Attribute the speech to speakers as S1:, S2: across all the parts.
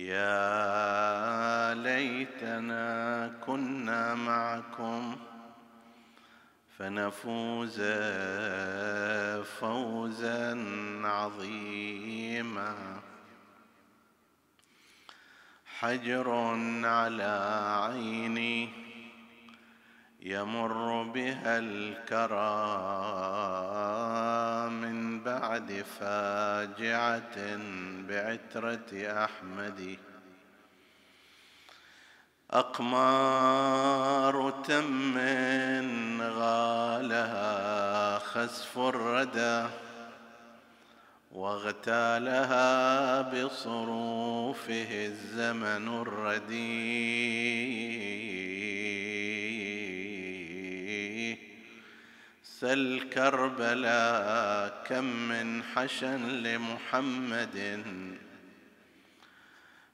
S1: يا ليتنا كنا معكم فنفوز فوزا عظيما. حجر على عيني يمر بها الكرى من بعد فاجعة بعترة أحمد. أقمار تم غالها خسف الردى واغتالها بصروفه الزمن الرديء. سل كم من حشن لمحمد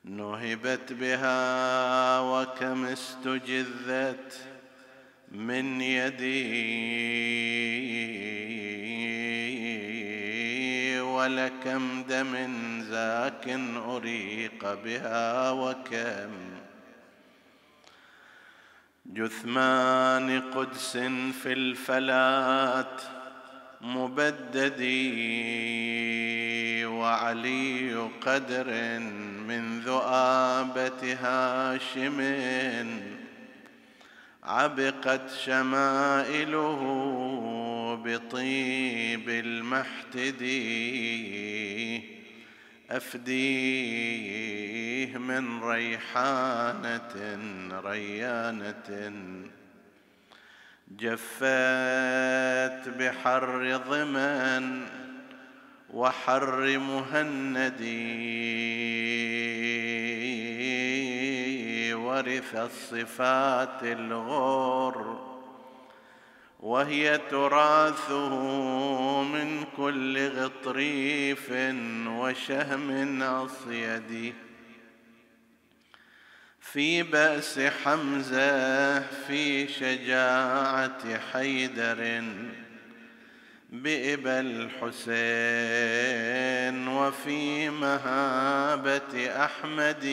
S1: نهبت بها وكم استجذت من يدي. ولكم دم زاك أريق بها وكم جثمان قدس في الفلات مبددي وعلي قدر من ذؤابة هاشم. عبقت شمائله بطيب المحتدي. أفديه من ريحانة ريانة. جفت بحر ضمن وحر مهندي ورث الصفات الغر. وهي تراثه من كل غطريف وشهم أصيد في بأس حمزة في شجاعة حيدر بإبا الحسين وفي مهابة أحمد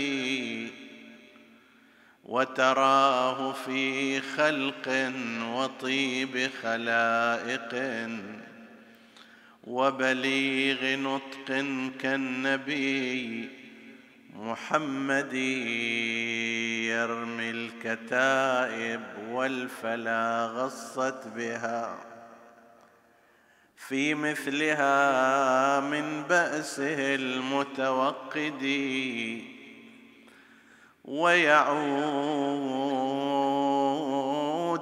S1: وتراه في خلق وطيب خلائق وبليغ نطق كالنبي محمد يرمي الكتائب والفلا غصت بها. في مثلها من بأسه المتوقد ويعود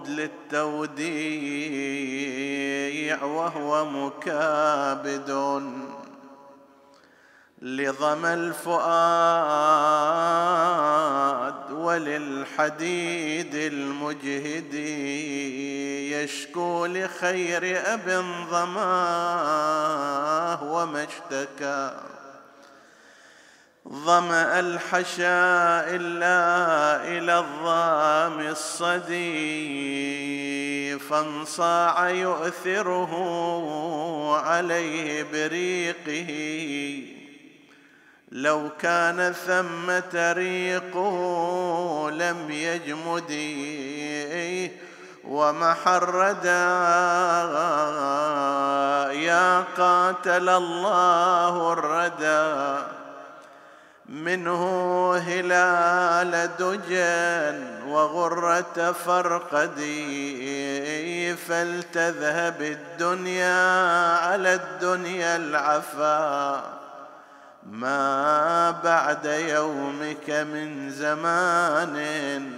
S1: للتوديع وهو مكابد لظما الفؤاد وللحديد المجهد يشكو لخير أب ظماه وما اشتكى ظمأ الحشاء إلا إلى الظام الصدي فانصاع يؤثره عليه بريقه. لو كان ثمة ريق لم يجمد ومحردا يا قاتل الله الردى. منه هلال دجن وغرة فرقدي فلتذهب الدنيا على الدنيا العفا. ما بعد يومك من زمان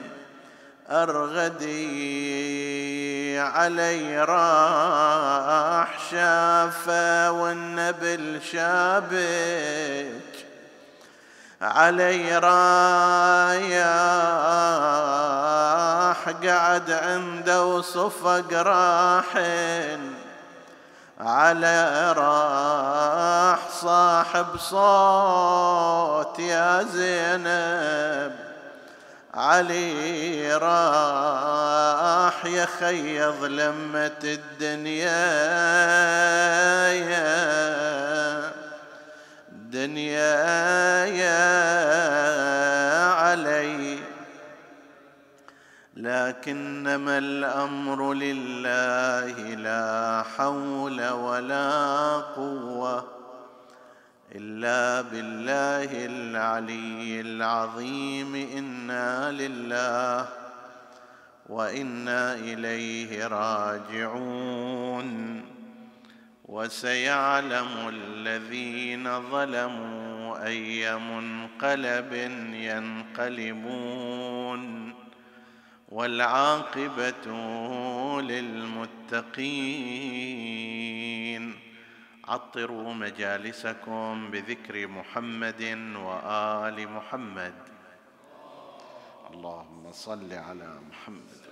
S1: أرغدي علي راح شافه والنبل شابك علي رايح قعد عنده وصفق راحن على راح صاحب صوت يا زينب. علي راح يخيض لمة الدنيا يا دنيا يا علي. لكنما الأمر لله لا حول ولا قوة إلا بالله العلي العظيم. إنا لله وإنا إليه راجعون. وسيعلم الذين ظلموا أي منقلب ينقلبون والعاقبة للمتقين. عطروا مجالسكم بذكر محمد وآل محمد. اللهم صل على محمد.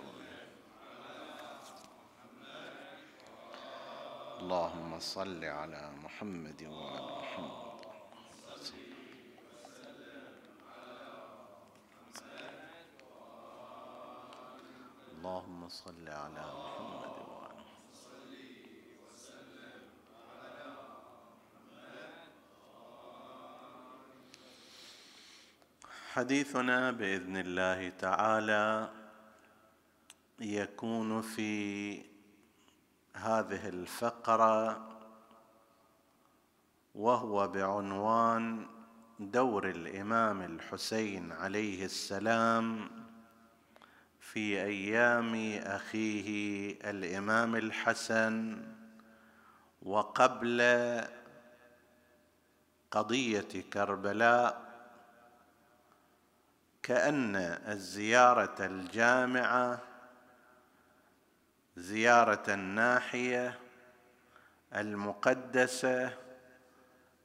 S1: اللهم صل على محمد وآل محمد. اللهم صل على محمد وآل حديثنا بإذن الله تعالى يكون في هذه الفقرة وهو بعنوان دور الإمام الحسين عليه السلام في أيام أخيه الإمام الحسن وقبل قضية كربلاء كأن الزيارة الجامعة زيارة الناحية المقدسة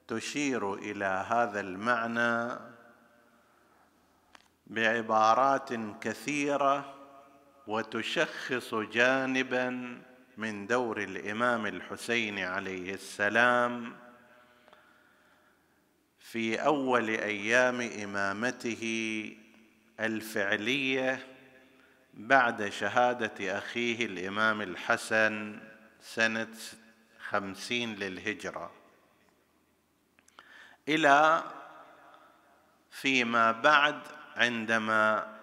S1: تشير إلى هذا المعنى بعبارات كثيرة وتشخص جانبا من دور الإمام الحسين عليه السلام في أول أيام إمامته الفعلية بعد شهادة أخيه الإمام الحسن سنة خمسين للهجرة. إلى فيما بعد عندما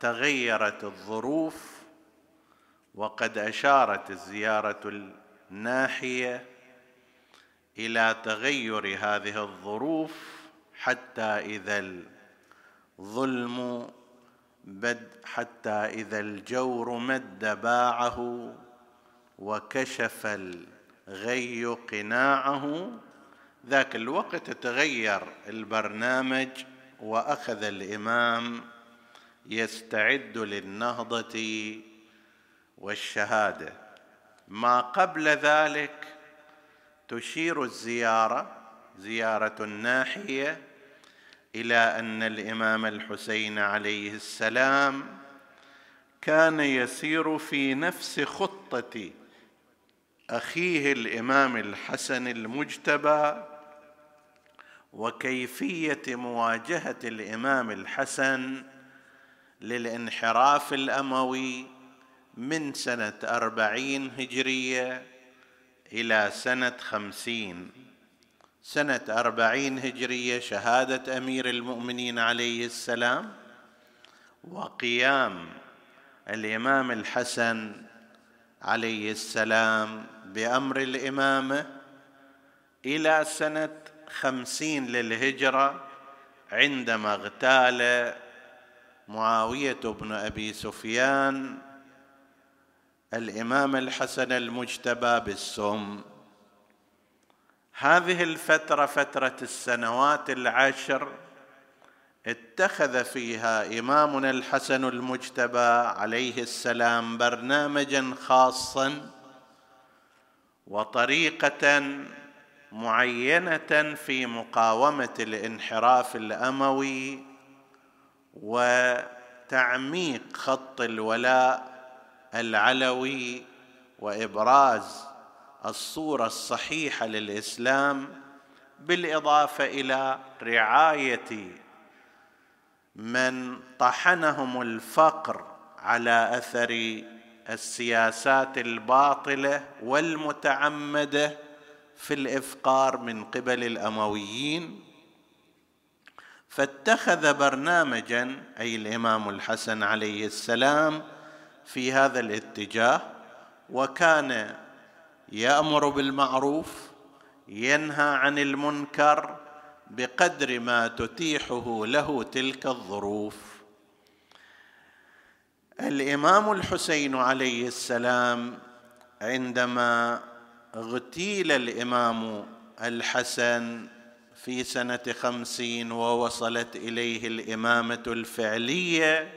S1: تغيرت الظروف وقد أشارت الزيارة الناحية إلى تغير هذه الظروف حتى إذا الظلم بد حتى إذا الجور مد باعه وكشف الغي قناعه ذاك الوقت تغير البرنامج وأخذ الإمام يستعد للنهضة والشهادة. ما قبل ذلك تشير الزيارة زيارة الناحية إلى أن الإمام الحسين عليه السلام كان يسير في نفس خطة أخيه الإمام الحسن المجتبى وكيفية مواجهة الإمام الحسن للانحراف الأموي من سنة أربعين هجرية إلى سنة خمسين. سنة أربعين هجرية شهادة أمير المؤمنين عليه السلام وقيام الإمام الحسن عليه السلام بأمر الإمامة إلى سنة خمسين للهجرة عندما اغتال معاوية بن أبي سفيان الإمام الحسن المجتبى بالسم. هذه الفترة فترة السنوات العشر اتخذ فيها إمامنا الحسن المجتبى عليه السلام برنامجا خاصا وطريقة معينة في مقاومة الانحراف الأموي وتعميق خط الولاء العلوي وإبراز الصورة الصحيحة للإسلام بالإضافة إلى رعاية من طحنهم الفقر على أثر السياسات الباطلة والمتعمدة في الإفقار من قبل الأمويين. فاتخذ برنامجا أي الإمام الحسن عليه السلام في هذا الاتجاه وكان يأمر بالمعروف ينهى عن المنكر بقدر ما تتيحه له تلك الظروف. الإمام الحسين عليه السلام عندما اغتيل الإمام الحسن في سنة خمسين ووصلت إليه الإمامة الفعلية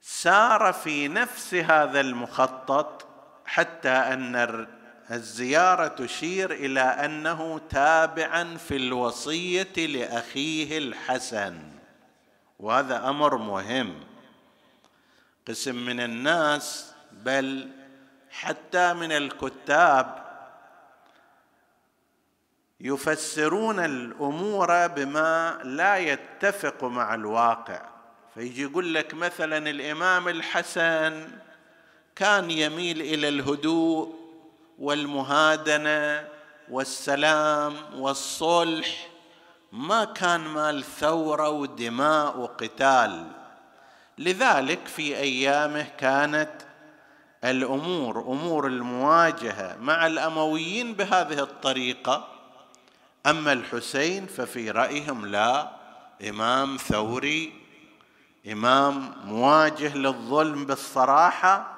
S1: سار في نفس هذا المخطط حتى أن الزيارة تشير إلى أنه تابعا في الوصية لأخيه الحسن. وهذا أمر مهم. قسم من الناس بل حتى من الكتاب يفسرون الأمور بما لا يتفق مع الواقع. فيجي يقول لك مثلا الإمام الحسن كان يميل إلى الهدوء والمهادنة والسلام والصلح. ما كان مال ثورة ودماء وقتال. لذلك في أيامه كانت الأمور أمور المواجهة مع الأمويين بهذه الطريقة. أما الحسين ففي رأيهم لا إمام ثوري إمام مواجه للظلم بالصراحة.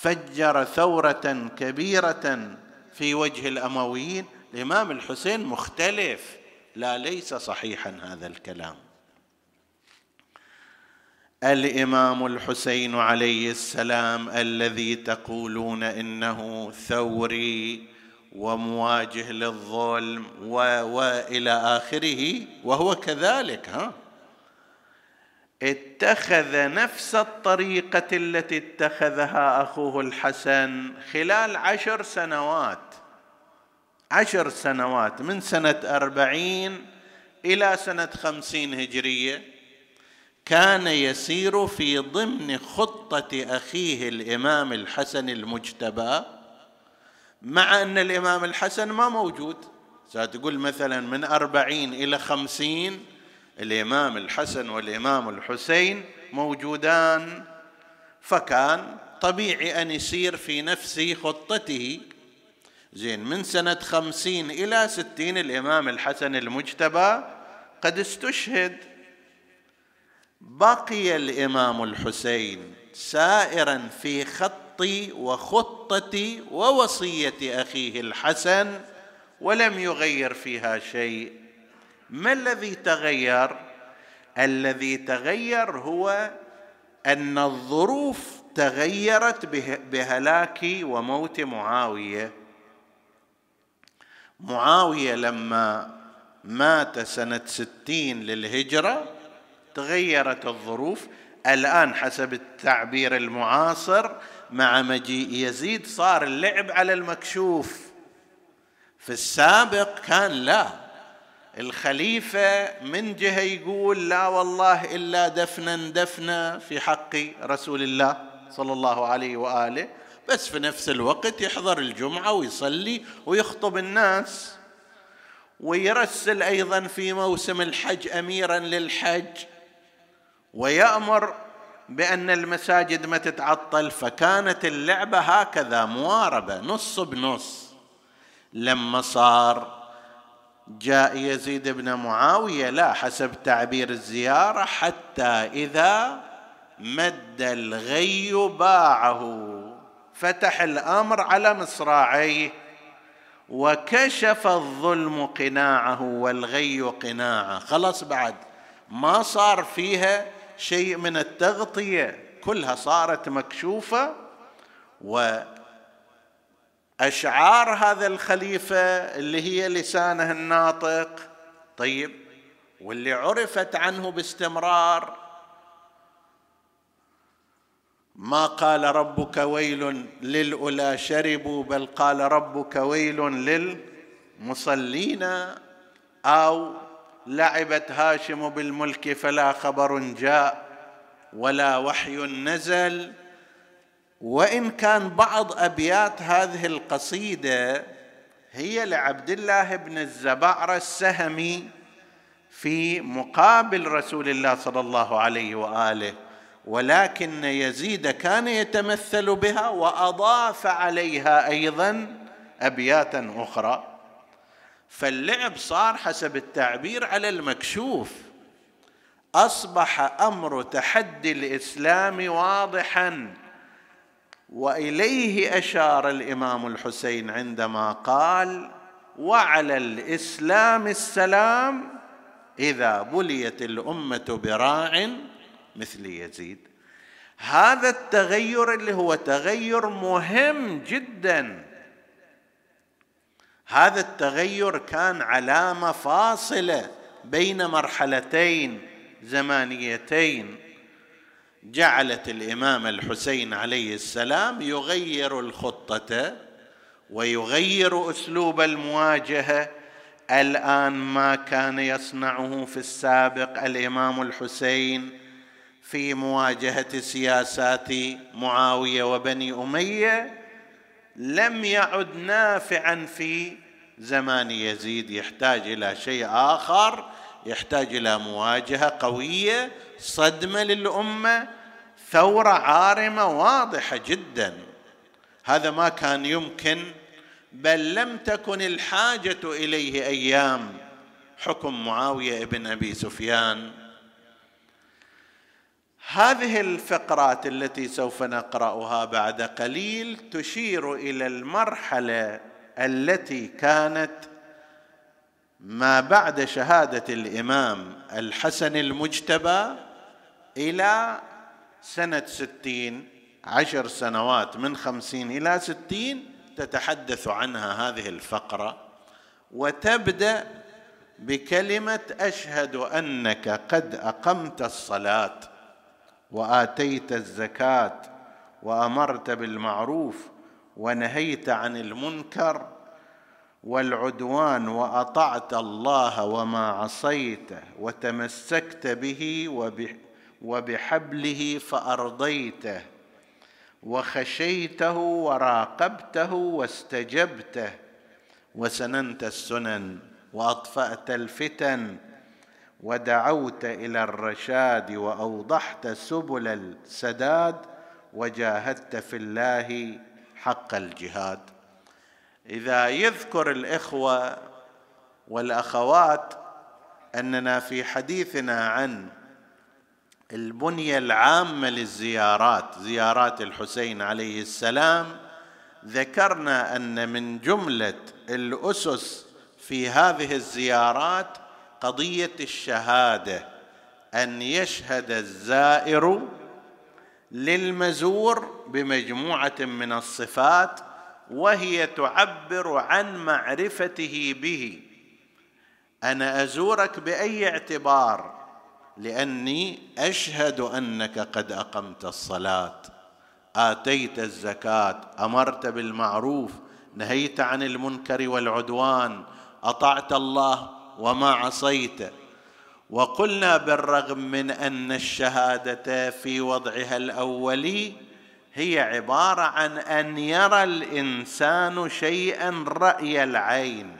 S1: فجر ثورة كبيرة في وجه الأمويين. الإمام الحسين مختلف لا ليس صحيحا هذا الكلام. الإمام الحسين عليه السلام الذي تقولون إنه ثوري ومواجه للظلم و... وإلى آخره وهو كذلك ها؟ اتخذ نفس الطريقة التي اتخذها أخوه الحسن خلال عشر سنوات. عشر سنوات من سنة أربعين إلى سنة خمسين هجرية كان يسير في ضمن خطة أخيه الإمام الحسن المجتبى مع أن الإمام الحسن ما موجود. ستقول مثلا من أربعين إلى خمسين الإمام الحسن والإمام الحسين موجودان فكان طبيعي أن يسير في نفس خطته. زين من سنة خمسين إلى ستين الإمام الحسن المجتبى قد استشهد. بقي الإمام الحسين سائرا في خط وخطة ووصية أخيه الحسن ولم يغير فيها شيء. ما الذي تغير؟ الذي تغير هو أن الظروف تغيرت بهلاك وموت معاوية. معاوية لما مات سنة ستين للهجرة تغيرت الظروف. الآن حسب التعبير المعاصر مع مجيء يزيد صار اللعب على المكشوف. في السابق كان لا. الخليفة من جهة يقول لا والله إلا دفنا دفنا في حق رسول الله صلى الله عليه وآله بس في نفس الوقت يحضر الجمعة ويصلي ويخطب الناس ويرسل أيضا في موسم الحج أميرا للحج ويأمر بأن المساجد ما تتعطل فكانت اللعبة هكذا مواربة نص بنص. لما صار جاء يزيد بن معاوية لا حسب تعبير الزيارة حتى إذا مد الغي باعه. فتح الأمر على مصراعيه وكشف الظلم قناعه والغي قناعه. خلاص بعد ما صار فيها شيء من التغطية كلها صارت مكشوفة واشعار هذا الخليفة اللي هي لسانه الناطق طيب واللي عرفت عنه باستمرار. ما قال ربك ويل للأولى شربوا بل قال ربك ويل للمصلين. أو لعبت هاشم بالملك فلا خبر جاء ولا وحي نزل. وإن كان بعض أبيات هذه القصيدة هي لعبد الله بن الزبعر السهمي في مقابل رسول الله صلى الله عليه وآله ولكن يزيد كان يتمثل بها وأضاف عليها أيضا ابياتا أخرى. فاللعب صار حسب التعبير على المكشوف. أصبح أمر تحدي الإسلام واضحا. وإليه أشار الإمام الحسين عندما قال وعلى الإسلام السلام إذا بليت الأمة براع مثل يزيد. هذا التغير اللي هو تغير مهم جدا. هذا التغير كان علامة فاصلة بين مرحلتين زمانيتين. جعلت الإمام الحسين عليه السلام يغير الخطة ويغير أسلوب المواجهة. الآن ما كان يصنعه في السابق الإمام الحسين في مواجهة سياسات معاوية وبني أمية لم يعد نافعا في زمان يزيد. يحتاج إلى شيء آخر يحتاج إلى مواجهة قوية صدمة للأمة ثورة عارمة واضحة جدا. هذا ما كان يمكن بل لم تكن الحاجة إليه أيام. حكم معاوية بن أبي سفيان. هذه الفقرات التي سوف نقرأها بعد قليل تشير إلى المرحلة التي كانت ما بعد شهادة الإمام الحسن المجتبى إلى سنة ستين عشر سنوات من خمسين إلى ستين تتحدث عنها هذه الفقرة وتبدأ بكلمة أشهد أنك قد أقمت الصلاة وآتيت الزكاة وأمرت بالمعروف ونهيت عن المنكر والعدوان وأطعت الله وما عصيته وتمسكت به وبحبله فأرضيته وخشيته وراقبته واستجبته وسننت السنن وأطفأت الفتن ودعوت إلى الرشاد وأوضحت سبل السداد وجاهدت في الله حق الجهاد. إذا يذكر الإخوة والأخوات أننا في حديثنا عن البنية العامة للزيارات زيارات الحسين عليه السلام. ذكرنا أن من جملة الأسس في هذه الزيارات قضية الشهادة أن يشهد الزائر للمزور بمجموعة من الصفات وهي تعبر عن معرفته به. أنا أزورك بأي اعتبار؟ لأني أشهد أنك قد أقمت الصلاة. آتيت الزكاة أمرت بالمعروف نهيت عن المنكر والعدوان أطعت الله وما عصيت. وقلنا بالرغم من أن الشهادة في وضعها الاولي هي عبارة عن أن يرى الإنسان شيئا رأي العين.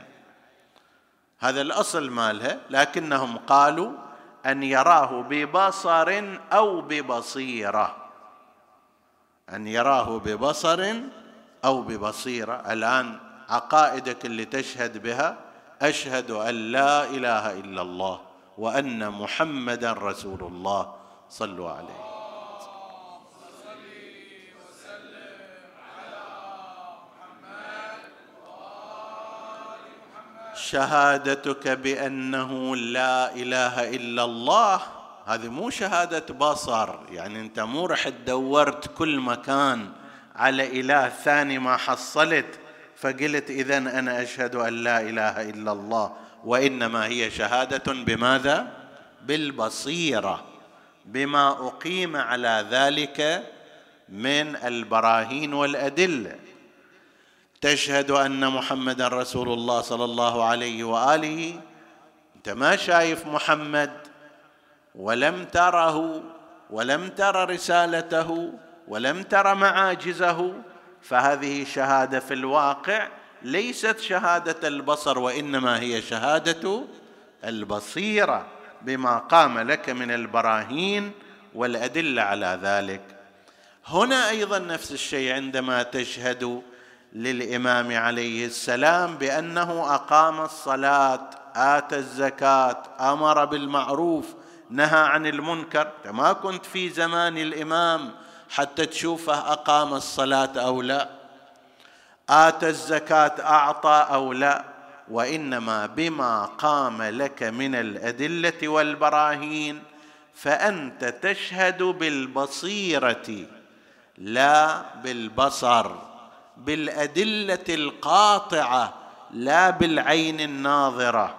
S1: هذا الأصل مالها لكنهم قالوا أن يراه ببصر أو ببصيرة. أن يراه ببصر أو ببصيرة. الآن عقائدك اللي تشهد بها أشهد أن لا إله إلا الله وأن محمدا رسول الله. صلوا عليه. شهادتك بأنه لا إله إلا الله. هذه مو شهادة بصر يعني أنت مو رحت دورت كل مكان على إله ثاني ما حصلت فقلت اذا أنا أشهد أن لا إله إلا الله. وإنما هي شهادة بماذا؟ بالبصيرة بما أقيم على ذلك من البراهين والأدلة. تشهد أن محمدا رسول الله صلى الله عليه وآله. أنت ما شايف محمد ولم تره ولم تر رسالته ولم تر معاجزه فهذه شهادة في الواقع ليست شهادة البصر وإنما هي شهادة البصيرة بما قام لك من البراهين والأدلة على ذلك. هنا أيضا نفس الشيء عندما تشهد للإمام عليه السلام بأنه أقام الصلاة آتى الزكاة أمر بالمعروف نهى عن المنكر. ما كنت في زمان الإمام حتى تشوفه أقام الصلاة أو لا. آتى الزكاة أعطى أو لا. وإنما بما قام لك من الأدلة والبراهين فأنت تشهد بالبصيرة لا بالبصر. بالأدلة القاطعة لا بالعين الناظرة.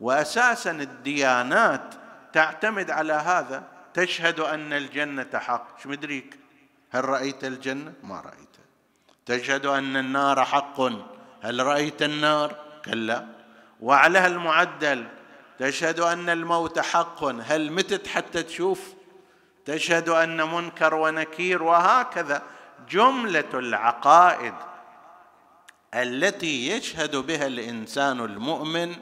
S1: واساسا الديانات تعتمد على هذا. تشهد أن الجنة حق. شو مدريك؟ هل رأيت الجنة؟ ما رايتها تشهد أن النار حق. هل رأيت النار؟ كلا. وعلى المعدل تشهد أن الموت حق. هل متت حتى تشوف؟ تشهد أن منكر ونكير وهكذا. جملة العقائد التي يشهد بها الإنسان المؤمن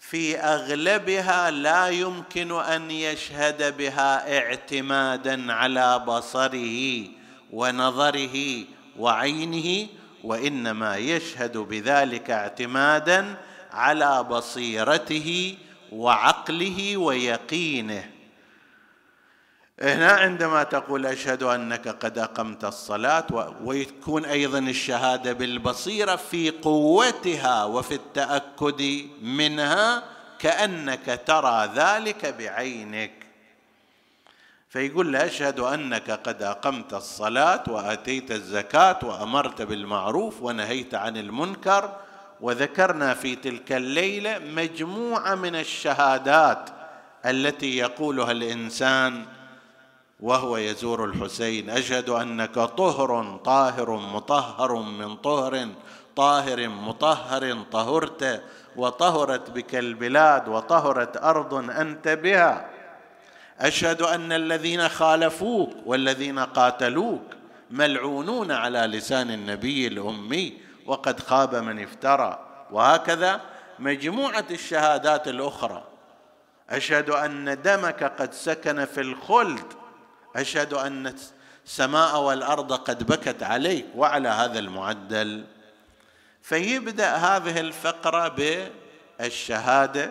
S1: في أغلبها لا يمكن أن يشهد بها اعتمادا على بصره ونظره وعينه وإنما يشهد بذلك اعتمادا على بصيرته وعقله ويقينه. هنا عندما تقول أشهد أنك قد أقمت الصلاة ويكون أيضا الشهادة بالبصيرة في قوتها وفي التأكد منها كأنك ترى ذلك بعينك. فيقول له أشهد أنك قد أقمت الصلاة وآتيت الزكاة وأمرت بالمعروف ونهيت عن المنكر وذكرنا في تلك الليلة مجموعة من الشهادات التي يقولها الإنسان وهو يزور الحسين. أشهد أنك طهر طاهر مطهر من طهر طاهر مطهر طهرت وطهرت بك البلاد وطهرت أرض أنت بها. أشهد أن الذين خالفوك والذين قاتلوك ملعونون على لسان النبي الأمي وقد خاب من افترى. وهكذا مجموعة الشهادات الأخرى. أشهد أن دمك قد سكن في الخلد أشهد أن السماء والأرض قد بكت عليك وعلى هذا المعدل. فيبدا هذه الفقرة بالشهادة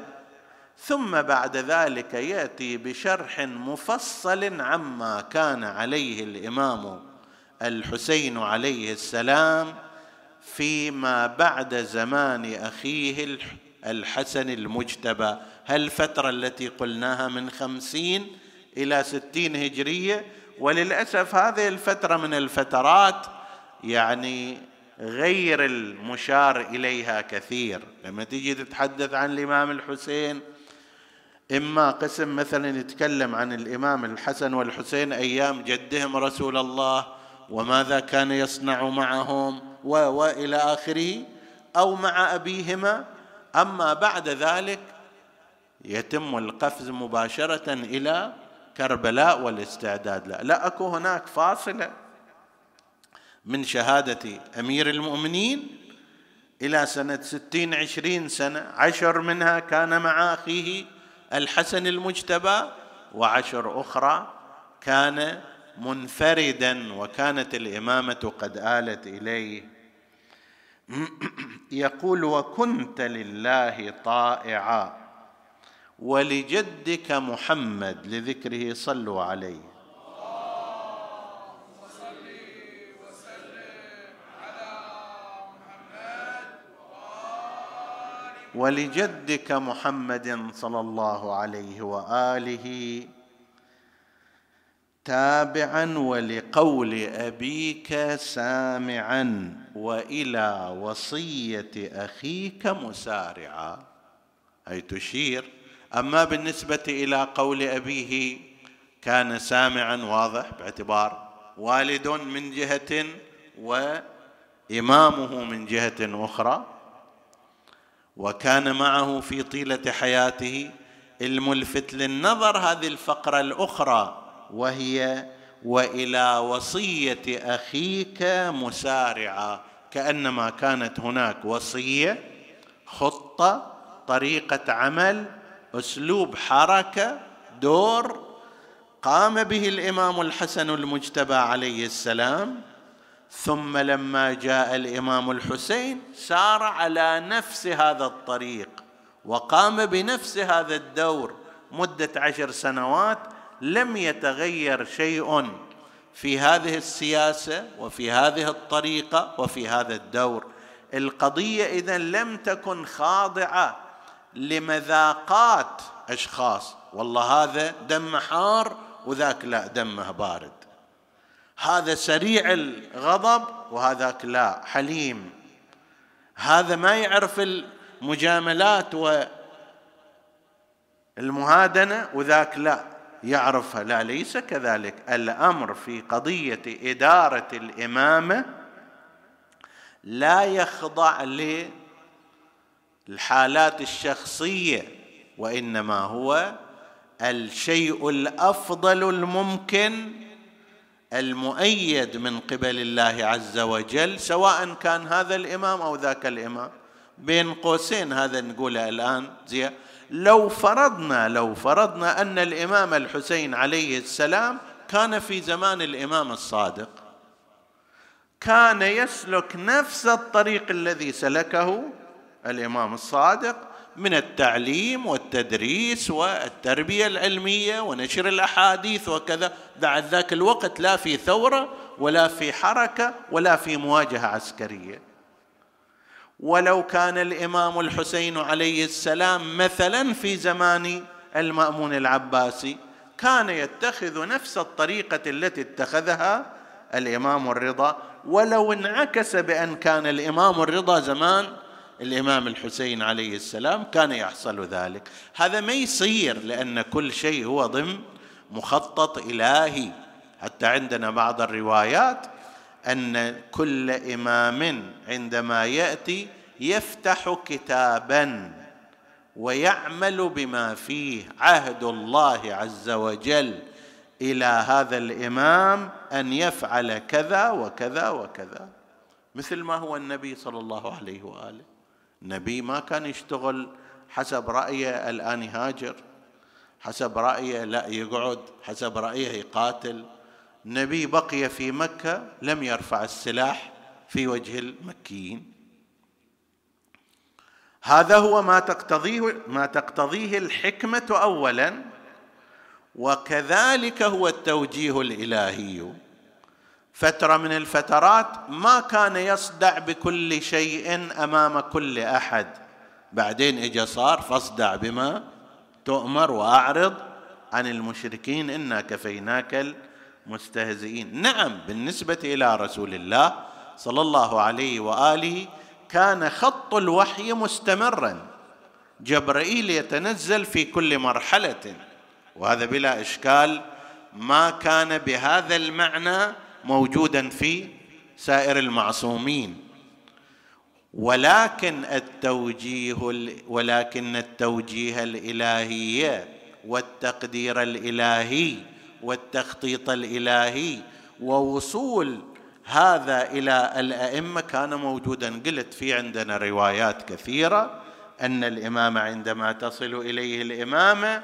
S1: ثم بعد ذلك يأتي بشرح مفصل عما كان عليه الإمام الحسين عليه السلام فيما بعد زمان أخيه الحسن المجتبى. هالفترة التي قلناها من خمسين إلى ستين هجرية. وللأسف هذه الفترة من الفترات يعني غير المشار إليها كثير. لما تيجي تتحدث عن الإمام الحسين إما قسم مثلا يتكلم عن الإمام الحسن والحسين أيام جدهم رسول الله وماذا كان يصنع معهم وإلى آخره أو مع أبيهما. أما بعد ذلك يتم القفز مباشرة إلى كربلاء والاستعداد. لا لا أكو هناك فاصلة من شهادة أمير المؤمنين إلى سنة ستين عشرين سنة. عشر منها كان مع أخيه الحسن المجتبى وعشر أخرى كان منفردا وكانت الإمامة قد آلت إليه. يقول وكنت لله طائعا. ولجدك محمد لذكره صلوا عليه. ولجدك محمد صلى الله عليه وآله تابعا ولقول أبيك سامعا وإلى وصية أخيك مسارعا. أي تشير؟ أما بالنسبة إلى قول أبيه كان سامعا واضح باعتبار والد من جهة وإمامه من جهة أخرى وكان معه في طيلة حياته الملفت للنظر هذه الفقرة الأخرى وهي وإلى وصية أخيك مسارعا كأنما كانت هناك وصية خطة طريقة عمل أسلوب حركة دور قام به الإمام الحسن المجتبى عليه السلام ثم لما جاء الإمام الحسين سار على نفس هذا الطريق وقام بنفس هذا الدور مدة عشر سنوات لم يتغير شيء في هذه السياسة وفي هذه الطريقة وفي هذا الدور. القضية اذا لم تكن خاضعة لمذاقات أشخاص. والله هذا دمه حار وذاك لا دمه بارد. هذا سريع الغضب وهذاك لا حليم. هذا ما يعرف المجاملات والمهادنة وذاك لا يعرفها. لا ليس كذلك. الأمر في قضية إدارة الإمامة لا يخضع للحالات الشخصية وإنما هو الشيء الأفضل الممكن المؤيد من قبل الله عز وجل سواء كان هذا الإمام أو ذاك الإمام. بين قوسين هذا نقوله الآن زي لو فرضنا لو فرضنا أن الإمام الحسين عليه السلام كان في زمان الإمام الصادق كان يسلك نفس الطريق الذي سلكه الإمام الصادق من التعليم والتدريس والتربية العلمية ونشر الأحاديث وكذا. بعد ذاك الوقت لا في ثورة ولا في حركة ولا في مواجهة عسكرية. ولو كان الإمام الحسين عليه السلام مثلا في زمان المأمون العباسي كان يتخذ نفس الطريقة التي اتخذها الإمام الرضا. ولو انعكس بأن كان الإمام الرضا زمان الإمام الحسين عليه السلام كان يحصل ذلك. هذا ما يصير لأن كل شيء هو ضمن مخطط إلهي. حتى عندنا بعض الروايات أن كل إمام عندما يأتي يفتح كتابا ويعمل بما فيه عهد الله عز وجل إلى هذا الإمام أن يفعل كذا وكذا وكذا. مثل ما هو النبي صلى الله عليه وآله. النبي ما كان يشتغل حسب رأيه الآن يهاجر حسب رأيه لا يقعد حسب رأيه يقاتل. النبي بقي في مكة لم يرفع السلاح في وجه المكيين. هذا هو ما تقتضيه ما تقتضيه الحكمة أولا وكذلك هو التوجيه الإلهي. فترة من الفترات ما كان يصدع بكل شيء أمام كل أحد. بعدين اجى صار فاصدع بما تؤمر وأعرض عن المشركين إنا كفيناك المستهزئين. نعم بالنسبة إلى رسول الله صلى الله عليه وآله كان خط الوحي مستمرا. جبرائيل يتنزل في كل مرحلة وهذا بلا إشكال ما كان بهذا المعنى موجودا في سائر المعصومين. ولكن التوجيه ولكن التوجيه الإلهي والتقدير الإلهي والتخطيط الإلهي ووصول هذا إلى الأئمة كان موجودا. قلت في عندنا روايات كثيرة أن الإمام عندما تصل إليه الامامه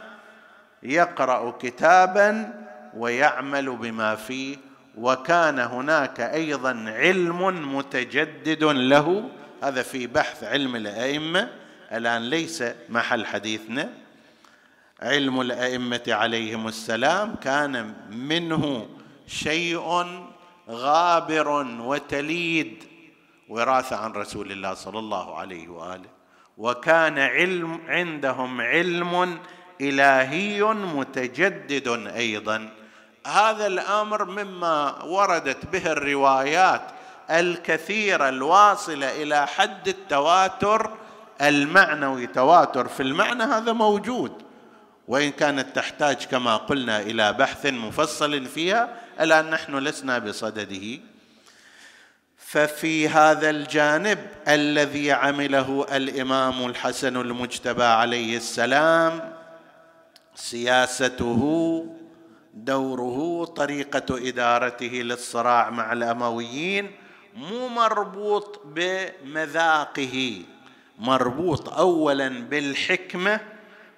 S1: يقرأ كتابا ويعمل بما فيه وكان هناك أيضا علم متجدد له. هذا في بحث علم الأئمة. الآن ليس محل حديثنا. علم الأئمة عليهم السلام كان منه شيء غابر وتليد وراثة عن رسول الله صلى الله عليه وآله. وكان علم عندهم علم إلهي متجدد أيضا. هذا الأمر مما وردت به الروايات الكثيرة الواصلة إلى حد التواتر المعنوي. تواتر في المعنى هذا موجود وإن كانت تحتاج كما قلنا إلى بحث مفصل فيها الآن نحن لسنا بصدده. ففي هذا الجانب الذي عمله الإمام الحسن المجتبى عليه السلام سياسته دوره طريقة إدارته للصراع مع الأمويين مو مربوط بمذاقه. مربوط اولا بالحكمة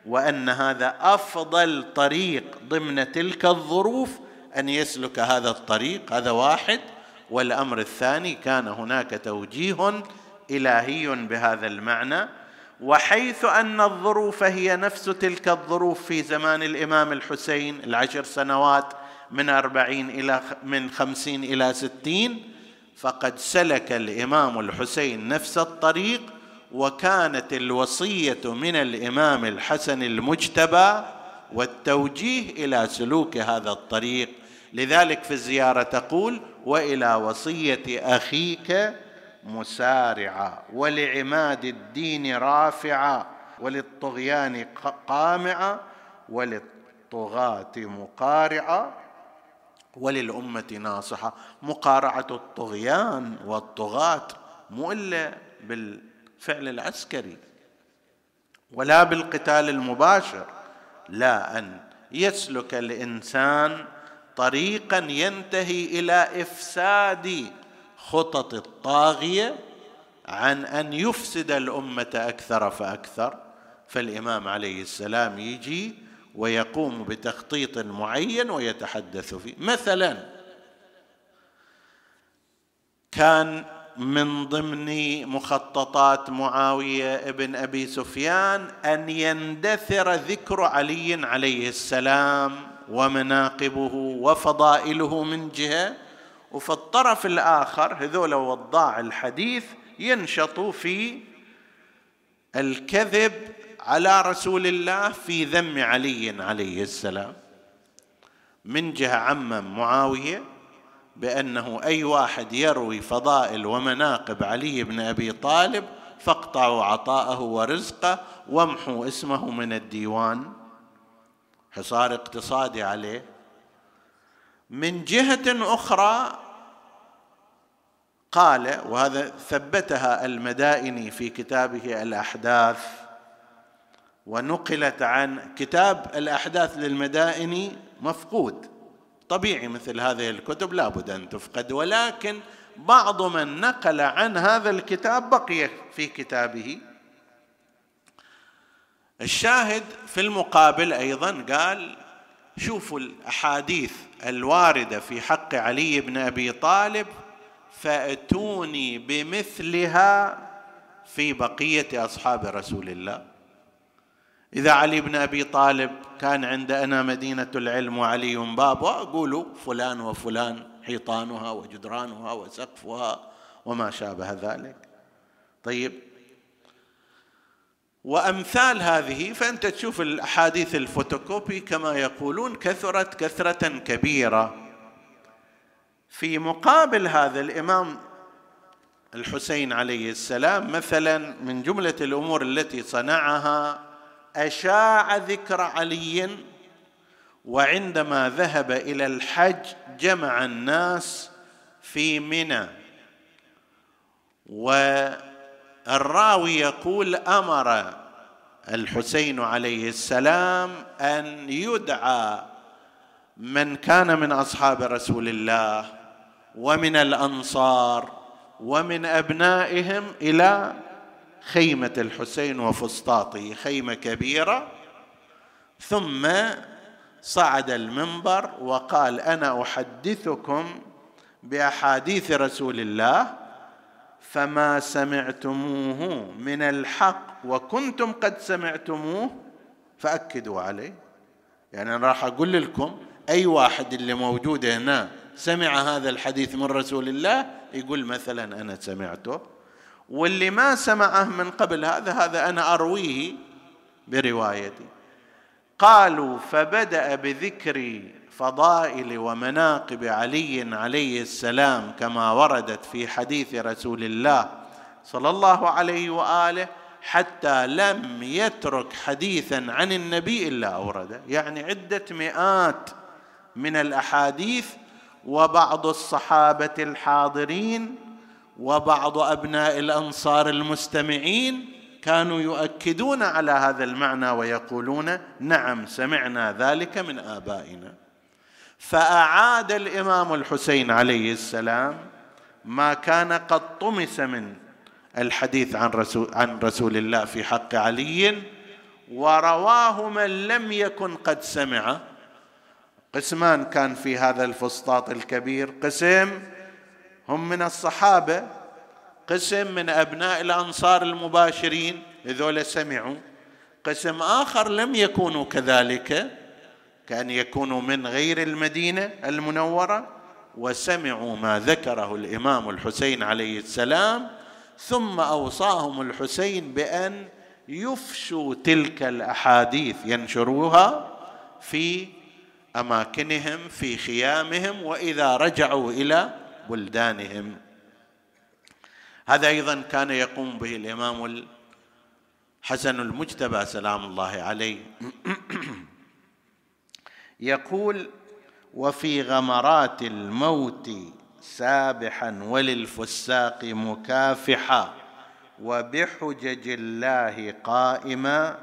S1: وأن هذا أفضل طريق ضمن تلك الظروف أن يسلك هذا الطريق هذا واحد. والأمر الثاني كان هناك توجيه إلهي بهذا المعنى. وحيث أن الظروف هي نفس تلك الظروف في زمان الإمام الحسين العشر سنوات من أربعين إلى من خمسين إلى ستين فقد سلك الإمام الحسين نفس الطريق وكانت الوصية من الإمام الحسن المجتبى والتوجيه إلى سلوك هذا الطريق. لذلك في الزيارة تقول وإلى وصية أخيك مسارعا ولعماد الدين رافعا وللطغيان قامعا وللطغاة مقارعا وللأمة ناصحة مقارعة الطغيان والطغاة مو إلا بالفعل العسكري ولا بالقتال المباشر. لا أن يسلك الإنسان طريقا ينتهي إلى إفساد خطط الطاغية عن أن يفسد الأمة أكثر فأكثر فالإمام عليه السلام يجي ويقوم بتخطيط معين ويتحدث فيه. مثلا كان من ضمن مخططات معاوية ابن أبي سفيان أن يندثر ذكر علي عليه السلام ومناقبه وفضائله من جهة وفي الطرف الآخر هذول وضاع الحديث ينشطوا في الكذب على رسول الله في ذم علي عليه السلام. من جهة عمم معاوية بأنه أي واحد يروي فضائل ومناقب علي بن أبي طالب فاقطعوا عطاءه ورزقه وامحوا اسمه من الديوان. حصار اقتصادي عليه. من جهة أخرى قال وهذا ثبتها المدائني في كتابه الأحداث ونقلت عن كتاب الأحداث للمدائني مفقود. طبيعي مثل هذه الكتب لابد أن تفقد ولكن بعض من نقل عن هذا الكتاب بقي في كتابه. الشاهد في المقابل أيضا قال شوفوا الأحاديث الواردة في حق علي بن أبي طالب فأتوني بمثلها في بقية أصحاب رسول الله. إذا علي بن أبي طالب كان عندنا مدينة العلم وعلي بابها أقول فلان وفلان حيطانها وجدرانها وسقفها وما شابه ذلك. طيب وأمثال هذه فأنت تشوف الأحاديث الفوتوكوبي كما يقولون كثرت كثرة كبيرة. في مقابل هذا الإمام الحسين عليه السلام مثلا من جملة الأمور التي صنعها أشاع ذكر علي وعندما ذهب إلى الحج جمع الناس في منى. والراوي يقول أمر الحسين عليه السلام أن يدعى من كان من أصحاب رسول الله. ومن الأنصار ومن أبنائهم إلى خيمة الحسين وفسطاطه خيمة كبيرة. ثم صعد المنبر وقال أنا أحدثكم بأحاديث رسول الله فما سمعتموه من الحق وكنتم قد سمعتموه فأكدوا عليه. يعني أنا راح أقول لكم أي واحد اللي موجود هنا سمع هذا الحديث من رسول الله يقول مثلا أنا سمعته واللي ما سمعه من قبل هذا هذا أنا أرويه بروايتي. قالوا فبدأ بذكر فضائل ومناقب علي عليه السلام كما وردت في حديث رسول الله صلى الله عليه وآله حتى لم يترك حديثا عن النبي إلا أورده. يعني عدة مئات من الأحاديث وبعض الصحابة الحاضرين وبعض أبناء الأنصار المستمعين كانوا يؤكدون على هذا المعنى ويقولون نعم سمعنا ذلك من آبائنا. فأعاد الإمام الحسين عليه السلام ما كان قد طمس من الحديث عن رسول, عن رسول الله في حق علي ورواه من لم يكن قد سمع قسمان كان في هذا الفسطاط الكبير. قسم هم من الصحابة قسم من أبناء الأنصار المباشرين هذول سمعوا. قسم آخر لم يكونوا كذلك كان يكونوا من غير المدينة المنورة وسمعوا ما ذكره الإمام الحسين عليه السلام ثم أوصاهم الحسين بأن يفشوا تلك الأحاديث ينشروها في أماكنهم في خيامهم وإذا رجعوا إلى بلدانهم. هذا أيضا كان يقوم به الإمام الحسن المجتبى سلام الله عليه. يقول وفي غمرات الموت سابحا وللفساق مكافحا وبحجج الله قائما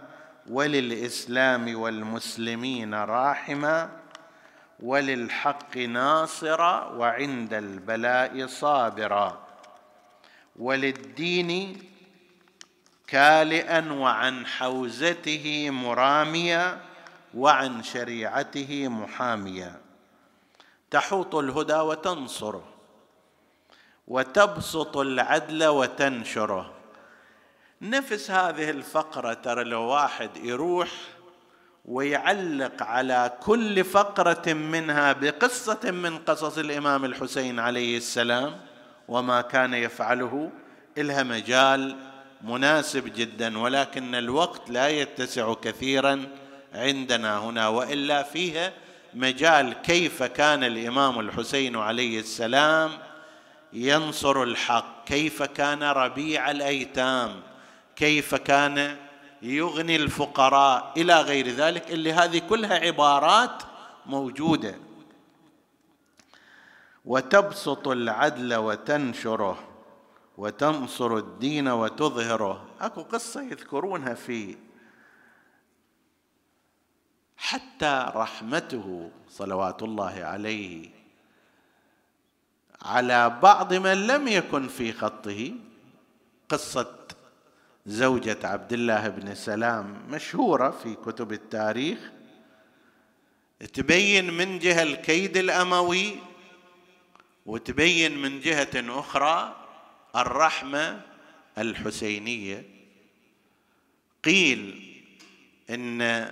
S1: وللإسلام والمسلمين راحما وللحق ناصرا وعند البلاء صابرا. وللدين كالئا وعن حوزته مراميا وعن شريعته محاميا. تحوط الهدى وتنصره وتبسط العدل وتنشره نفس هذه الفقرة ترى لو واحد يروح ويعلق على كل فقرة منها بقصة من قصص الإمام الحسين عليه السلام وما كان يفعله إلها مجال مناسب جدا ولكن الوقت لا يتسع كثيرا عندنا هنا وإلا فيها مجال كيف كان الإمام الحسين عليه السلام ينصر الحق كيف كان ربيع الأيتام كيف كان يغني الفقراء إلى غير ذلك اللي هذه كلها عبارات موجودة. وتبسط العدل وتنشره وتنصر الدين وتظهره. أكو قصة يذكرونها في حتى رحمته صلوات الله عليه. على بعض من لم يكن في خطه قصة زوجة عبد الله بن سلام مشهورة في كتب التاريخ تبين من جهة الكيد الأموي وتبين من جهة أخرى الرحمة الحسينية. قيل إن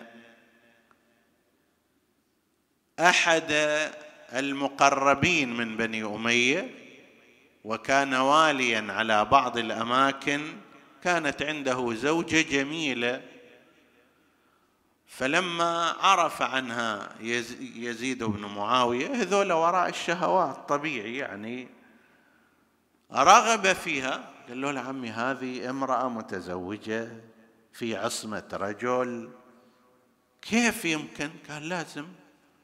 S1: أحد المقربين من بني أمية وكان واليا على بعض الأماكن كانت عنده زوجة جميلة فلما عرف عنها يزيد بن معاوية هذول وراء الشهوات طبيعي يعني رغب فيها قال له عمي هذه امرأة متزوجة في عصمة رجل كيف يمكن؟ قال لازم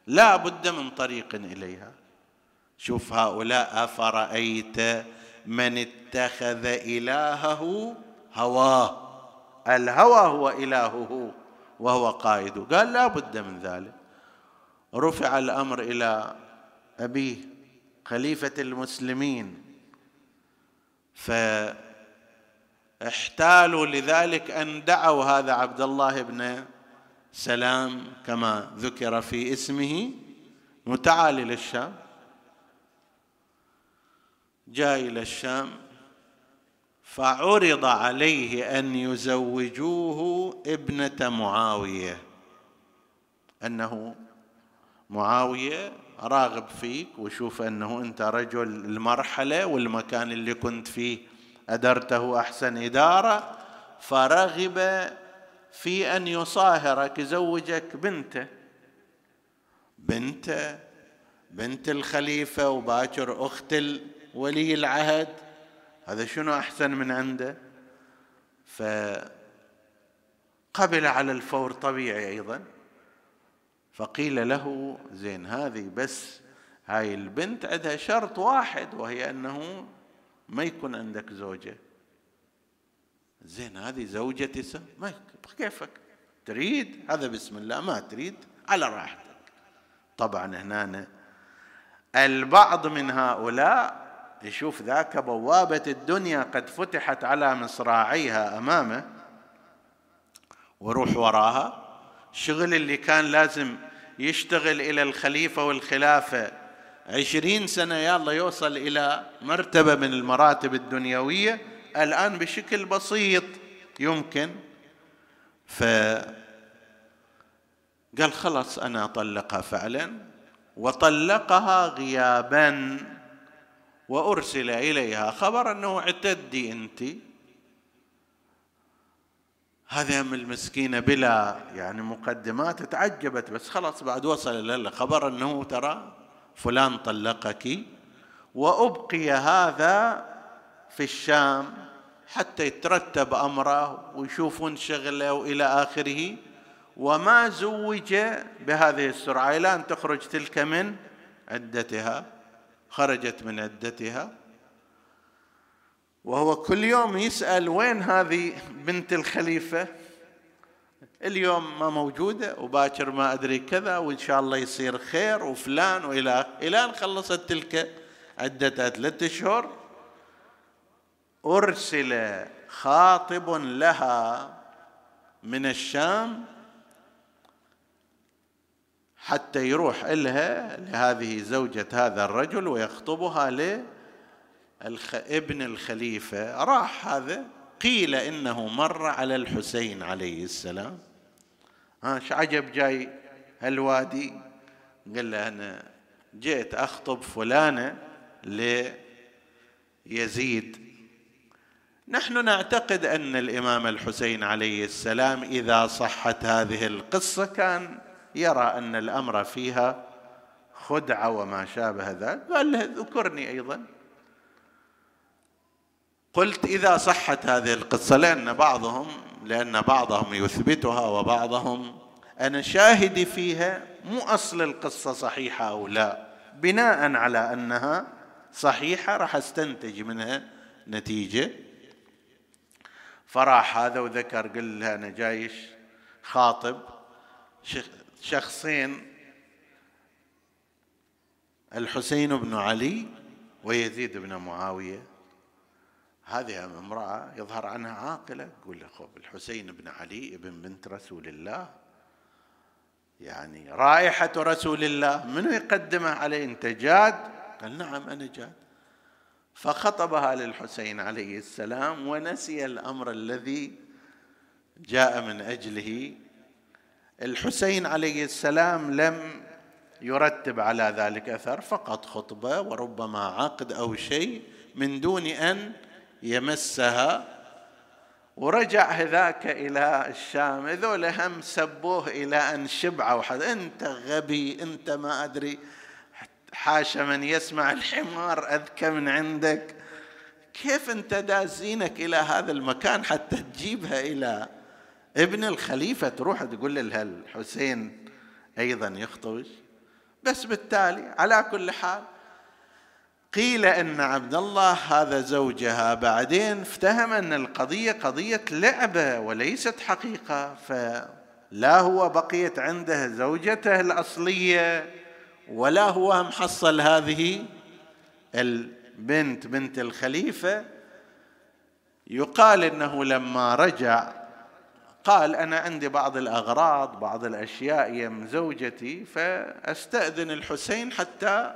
S1: لا بد من طريق إليها. شوف هؤلاء أفرأيت من اتخذ إلهه هواه. الهوى هو إلهه وهو قائده قال لا بد من ذلك. رفع الأمر إلى أبيه خليفة المسلمين. فاحتالوا لذلك أن دعوا هذا عبد الله بن سلام كما ذكر في اسمه متعال إلى الشام جاء إلى الشام فعرض عليه أن يزوجوه ابنة معاوية. أنه معاوية راغب فيك وشوف أنه أنت رجل المرحلة والمكان اللي كنت فيه أدرته أحسن إدارة فرغب في أن يصاهرك يزوجك بنته. بنته بنت الخليفة وباكر أخت ولي العهد. هذا شنو أحسن من عنده؟ فقبل على الفور طبيعي أيضا فقيل له زين هذه بس هاي البنت عندها شرط واحد وهي أنه ما يكون عندك زوجة. زين هذه زوجتي ما كيفك تريد؟ هذا بسم الله ما تريد؟ على راحتك. طبعا هنا البعض من هؤلاء يشوف ذاك بوابة الدنيا قد فتحت على مصراعيها أمامه وروح وراها. الشغل اللي كان لازم يشتغل إلى الخليفة والخلافة عشرين سنة يلا يوصل إلى مرتبة من المراتب الدنيوية. الآن بشكل بسيط يمكن. ف قال خلاص أنا أطلقها فعلا وطلقها غيابا. وأرسل إليها خبر أنه اعتدي أنت. هذه أم المسكينة بلا يعني مقدمات تعجبت بس خلاص بعد وصل لها خبر أنه ترى فلان طلقك وأبقي هذا في الشام حتى يترتب أمره ويشوفون شغله وإلى آخره. وما زوج بهذه السرعة إلى أن تخرج تلك من عدتها. خرجت من عدتها. وهو كل يوم يسأل وين هذه بنت الخليفة؟ اليوم ما موجودة وباكر ما أدري كذا وإن شاء الله يصير خير وفلان وإلى إلى أن خلصت تلك عدتها ثلاثة أشهر. أرسل خاطب لها من الشام. حتى يروح إلها لهذه زوجة هذا الرجل ويخطبها ابن الخليفة. راح هذا قيل إنه مر على الحسين عليه السلام. ها عجب جاي هالوادي؟ قال له أنا جيت أخطب فلانة ليزيد. نحن نعتقد أن الإمام الحسين عليه السلام إذا صحت هذه القصة كان يرى أن الأمر فيها خدعة وما شابه ذلك. قال له ذكرني أيضا. قلت إذا صحت هذه القصة لأن بعضهم لأن بعضهم يثبتها وبعضهم أنا شاهدي فيها مو أصل القصة صحيحة أو لا. بناء على أنها صحيحة راح أستنتج منها نتيجة. فراح هذا وذكر قل له أنا جايش خاطب شخصين الحسين بن علي ويزيد بن معاوية. هذه امرأة يظهر عنها عاقلة تقول خب الحسين بن علي ابن بنت رسول الله. يعني رائحة رسول الله منو يقدمه عليه؟ أنت جاد؟ قال نعم أنا جاد. فخطبها للحسين عليه السلام ونسي الأمر الذي جاء من أجله. الحسين عليه السلام لم يرتب على ذلك أثر فقط خطبة وربما عقد أو شيء من دون أن يمسها. ورجع هذاك إلى الشام هذول هم سبوه إلى أن شبعوا حد أنت غبي أنت ما أدري. حاشا من يسمع الحمار أذكى من عندك. كيف أنت دازينك إلى هذا المكان حتى تجيبها إلى ابن الخليفة تروح تقول لها الحسين أيضا يخطبش بس بالتالي على كل حال قيل إن عبد الله هذا زوجها. بعدين افتهم إن القضية قضية لعبة وليست حقيقة فلا هو بقيت عنده زوجته الأصلية ولا هو محصل هذه البنت بنت الخليفة. يقال إنه لما رجع قال أنا عندي بعض الأغراض بعض الأشياء يم زوجتي فأستأذن الحسين حتى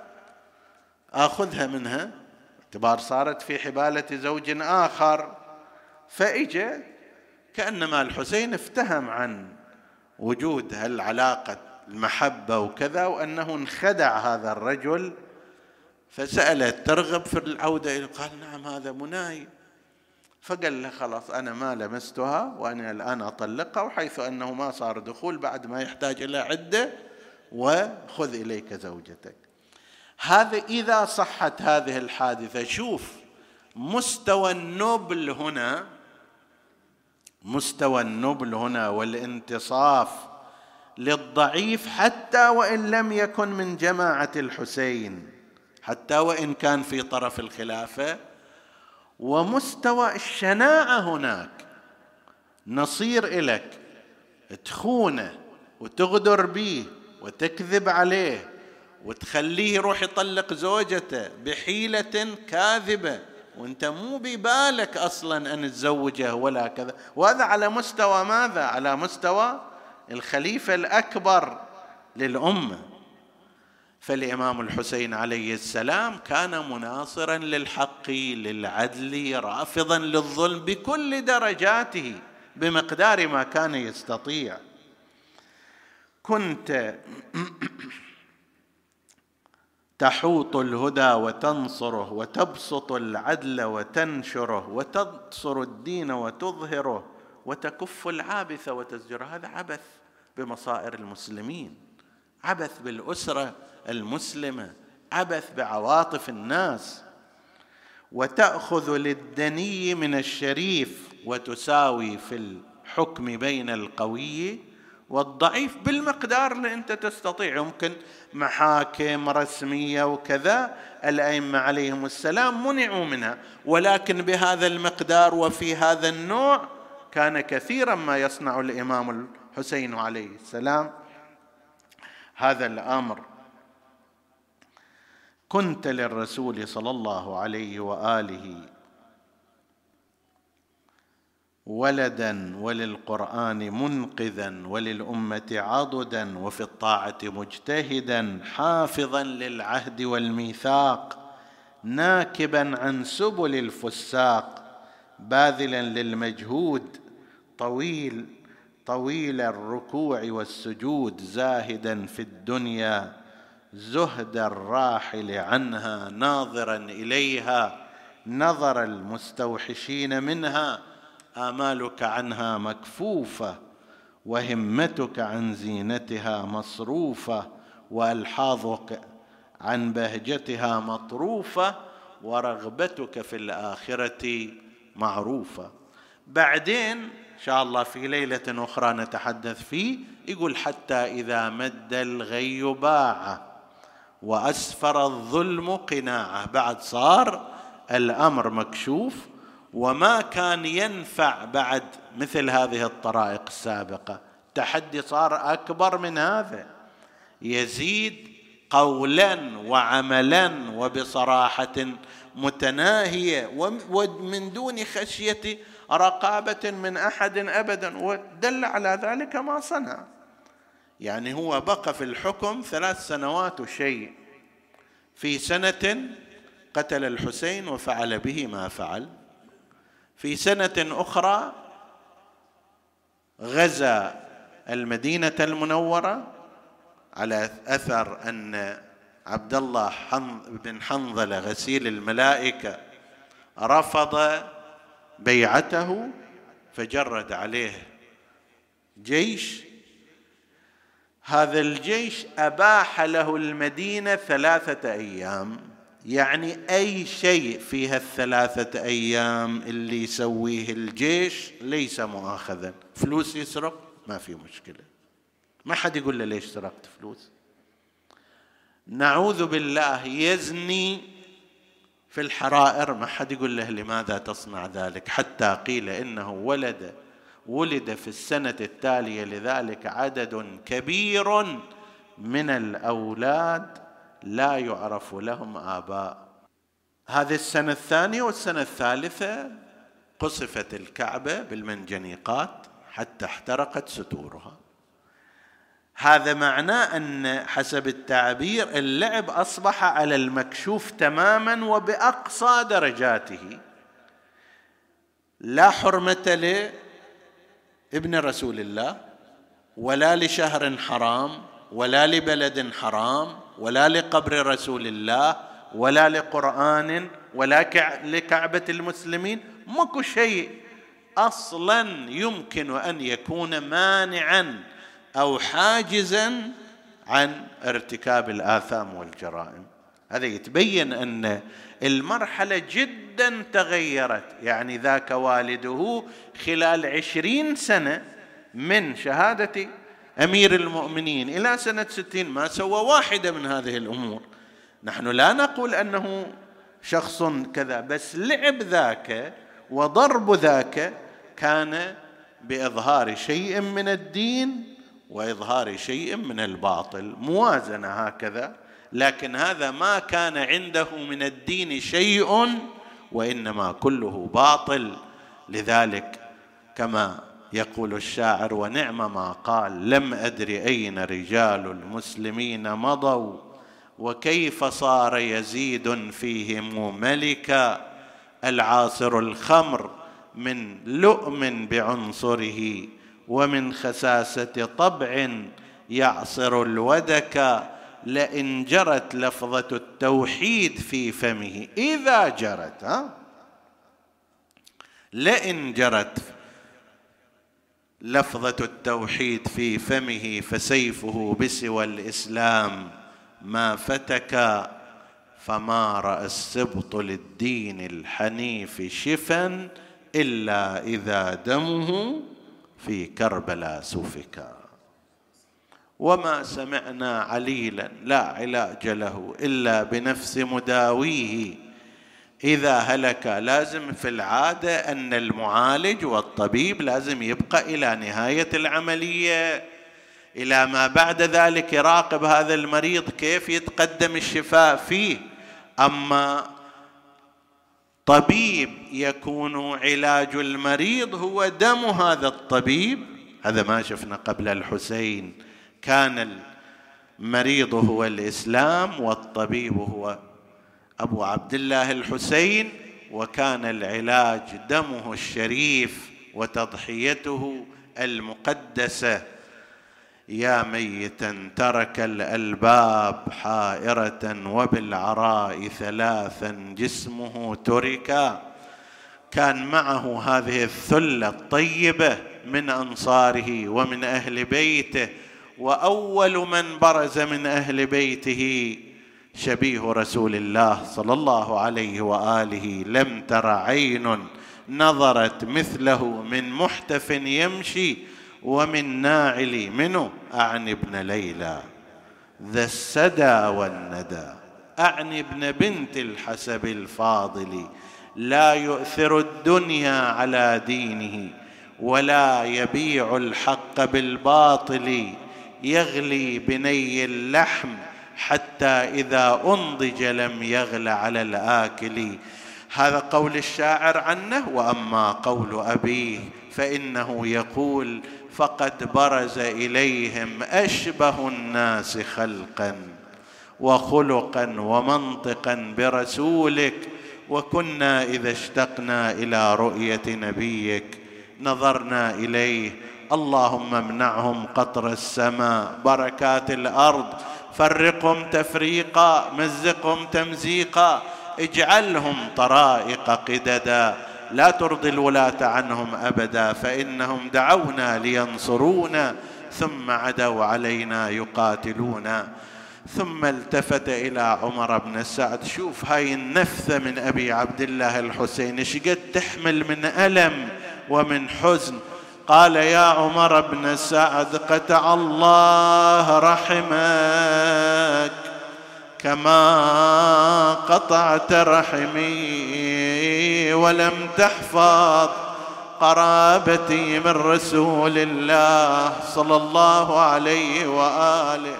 S1: آخذها منها. اعتبار صارت في حبالة زوج آخر. فإجا كأنما الحسين افتهم عن وجود هالعلاقة المحبة وكذا وأنه انخدع هذا الرجل فسألت ترغب في العودة قال نعم هذا مناي. فقال له خلاص أنا ما لمستها وأنا الآن أطلقها وحيث أنه ما صار دخول بعد ما يحتاج إلى عدة وخذ إليك زوجتك. هذا إذا صحت هذه الحادثة شوف مستوى النبل هنا مستوى النبل هنا والانتصاف للضعيف حتى وإن لم يكن من جماعة الحسين حتى وإن كان في طرف الخلافة. ومستوى الشناعة هناك. نصير إلك تخونه وتغدر به وتكذب عليه وتخليه يروح يطلق زوجته بحيلة كاذبة. وأنت مو ببالك أصلا أن تزوجه ولا كذا. وهذا على مستوى ماذا؟ على مستوى الخليفة الأكبر للأمة. فالإمام الحسين عليه السلام كان مناصرا للحق للعدل رافضا للظلم بكل درجاته بمقدار ما كان يستطيع. كنت تحوط الهدى وتنصره وتبسط العدل وتنشره وتنصر الدين وتظهره وتكف العابث وتزجره هذا عبث بمصائر المسلمين. عبث بالأسرة المسلمة عبث بعواطف الناس. وتأخذ للدني من الشريف وتساوي في الحكم بين القوي والضعيف بالمقدار اللي أنت تستطيع. يمكن محاكم رسمية وكذا الأئمة عليهم السلام منعوا منها. ولكن بهذا المقدار وفي هذا النوع كان كثيرا ما يصنع الإمام الحسين عليه السلام. هذا الأمر. كنت للرسول صلى الله عليه وآله ولدا وللقرآن منقذا وللأمة عضدا وفي الطاعة مجتهدا حافظا للعهد والميثاق ناكبا عن سبل الفساق باذلا للمجهود طويل طويل الركوع والسجود زاهدا في الدنيا زهد الراحل عنها ناظرا إليها نظر المستوحشين منها آمالك عنها مكفوفة وهمتك عن زينتها مصروفة وألحاظك عن بهجتها مطروفة ورغبتك في الآخرة معروفة. بعدين إن شاء الله في ليلة أخرى نتحدث فيه. يقول حتى إذا مد الغي باعه وأسفر الظلم قناعه. بعد صار الأمر مكشوف وما كان ينفع بعد مثل هذه الطرائق السابقة. التحدي صار أكبر من هذا. يزيد قولا وعملا وبصراحة متناهية ومن دون خشية رقابة من أحد ابدا ودل على ذلك ما صنع. يعني هو بقى في الحكم ثلاث سنوات وشيء في سنة قتل الحسين وفعل به ما فعل. في سنة أخرى غزا المدينة المنورة على أثر أن عبد الله بن حنظلة غسيل الملائكة رفض بيعته فجرد عليه جيش. هذا الجيش أباح له المدينة ثلاثة أيام. يعني أي شيء في هالثلاثه أيام اللي يسويه الجيش ليس مؤاخذا. فلوس يسرق؟ ما في مشكلة. ما حد يقول له ليش سرقت فلوس. نعوذ بالله يزني في الحرائر ما حد يقول له لماذا تصنع ذلك؟ حتى قيل إنه ولد ولد في السنة التالية لذلك عدد كبير من الأولاد لا يعرف لهم آباء. هذه السنة الثانية والسنة الثالثة قصفت الكعبة بالمنجنيقات حتى احترقت ستورها. هذا معناه أن حسب التعبير اللعب أصبح على المكشوف تماما وبأقصى درجاته. لا حرمة لابن رسول الله ولا لشهر حرام ولا لبلد حرام ولا لقبر رسول الله ولا لقرآن ولا لكعبة المسلمين. ماكو شيء أصلا يمكن أن يكون مانعا أو حاجزا عن ارتكاب الآثام والجرائم. هذا يتبين أن المرحلة جدا تغيرت. يعني ذاك والده خلال عشرين سنة من شهادة أمير المؤمنين إلى سنة ستين ما سوى واحدة من هذه الأمور. نحن لا نقول أنه شخص كذا بس لعب ذاك وضرب ذاك كان بإظهار شيء من الدين وإظهار شيء من الباطل موازنة هكذا لكن هذا ما كان عنده من الدين شيء وإنما كله باطل. لذلك كما يقول الشاعر ونعم ما قال لم ادر أين رجال المسلمين مضوا وكيف صار يزيد فيهم ملكا العاصر الخمر من لؤم بعنصره ومن خساسة طبع يعصر الودك لئن جرت لفظة التوحيد في فمه. إذا جرت ها؟ لئن جرت لفظة التوحيد في فمه فسيفه بسوى الإسلام ما فتك فما رأى السبط للدين الحنيف شفا إلا إذا دمه في كربلاء سفكا وما سمعنا عليلا لا علاج له إلا بنفس مداويه. إذا هلك لازم في العادة أن المعالج والطبيب لازم يبقى إلى نهاية العملية. إلى ما بعد ذلك يراقب هذا المريض كيف يتقدم الشفاء فيه. أما طبيب يكون علاج المريض هو دم هذا الطبيب. هذا ما شفنا قبل الحسين. كان المريض هو الإسلام والطبيب هو أبو عبد الله الحسين وكان العلاج دمه الشريف وتضحيته المقدسة. يا ميتا ترك الألباب حائرة وبالعراء ثلاثا جسمه تركا كان معه هذه الثلة الطيبة من أنصاره ومن أهل بيته وأول من برز من أهل بيته شبيه رسول الله صلى الله عليه وآله. لم تر عين نظرت مثله من محتف يمشي ومن ناعل منه أعني ابن ليلى. ذا السدى والندى. أعني ابن بنت الحسب الفاضل. لا يؤثر الدنيا على دينه ولا يبيع الحق بالباطل. يغلي بني اللحم حتى إذا أنضج لم يغل على الآكل. هذا قول الشاعر عنه وأما قول أبيه فإنه يقول فقد برز إليهم أشبه الناس خلقا وخلقا ومنطقا برسولك وكنا إذا اشتقنا إلى رؤية نبيك نظرنا إليه. اللهم امنعهم قطر السماء بركات الأرض فرقهم تفريقا مزقهم تمزيقا اجعلهم طرائق قددا. لا ترضي الولاة عنهم أبدا فإنهم دعونا لينصرونا ثم عدوا علينا يقاتلونا. ثم التفت إلى عمر بن سعد شوف هاي النفثة من أبي عبد الله الحسين إيش قد تحمل من ألم ومن حزن. قال يا عمر بن سعد قطع الله رحمك. كما قطعت رحمي ولم تحفظ قرابتي من رسول الله صلى الله عليه وآله.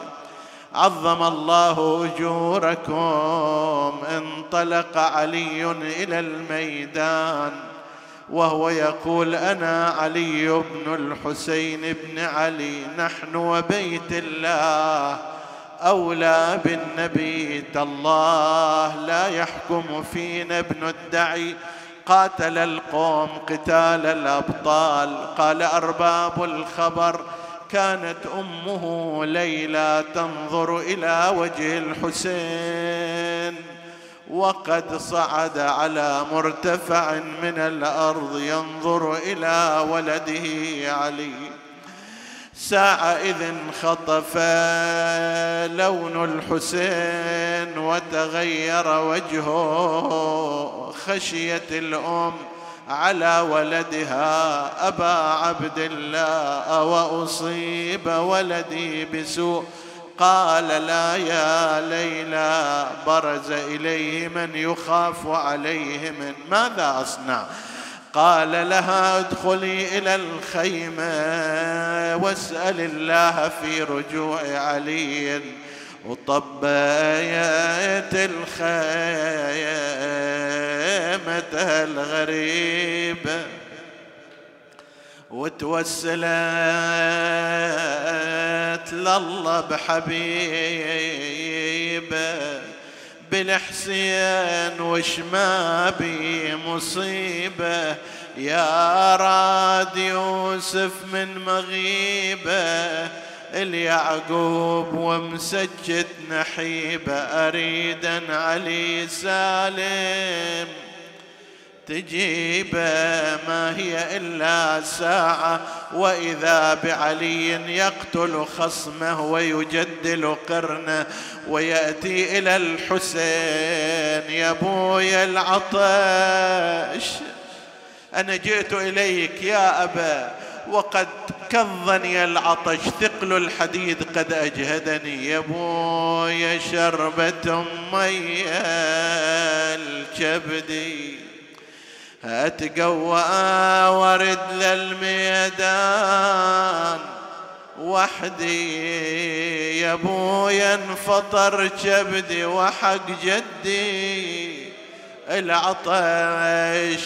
S1: عظم الله أجوركم انطلق علي إلى الميدان وهو يقول أنا علي بن الحسين بن علي نحن وبيت الله أولى بالنبي تالله لا يحكم فينا ابن الدعي. قاتل القوم قتال الأبطال. قال أرباب الخبر كانت أمه ليلى تنظر إلى وجه الحسين. وقد صعد على مرتفع من الأرض ينظر إلى ولده علي. ساعة إذ انخطف لون الحسين وتغير وجهه خشيت الأم على ولدها أبا عبد الله وأصيب ولدي بسوء. قال لا يا ليلى برز إليه من يخاف عليه من ماذا أصنع؟ قال لها ادخلي إلى الخيمة واسأل الله في رجوع علي. وطبيت الخيمة الغريبة وتوسلت لله بحبيبه بالحسين وش ما بي مصيبة. يا راد يوسف من مغيبة اليعقوب ومسجد نحيبة أريدا علي سالم. تجيبه ما هي إلا ساعة وإذا بعلي يقتل خصمه ويجدل قرنه ويأتي إلى الحسين يا بويا العطش أنا جئت إليك يا أبا وقد كظني العطش ثقل الحديد قد أجهدني يا بويا شربة مي الكبدي أتقوى ورد للميدان. وحدي يا ابويا انفطر كبدي وحق جدي. العطش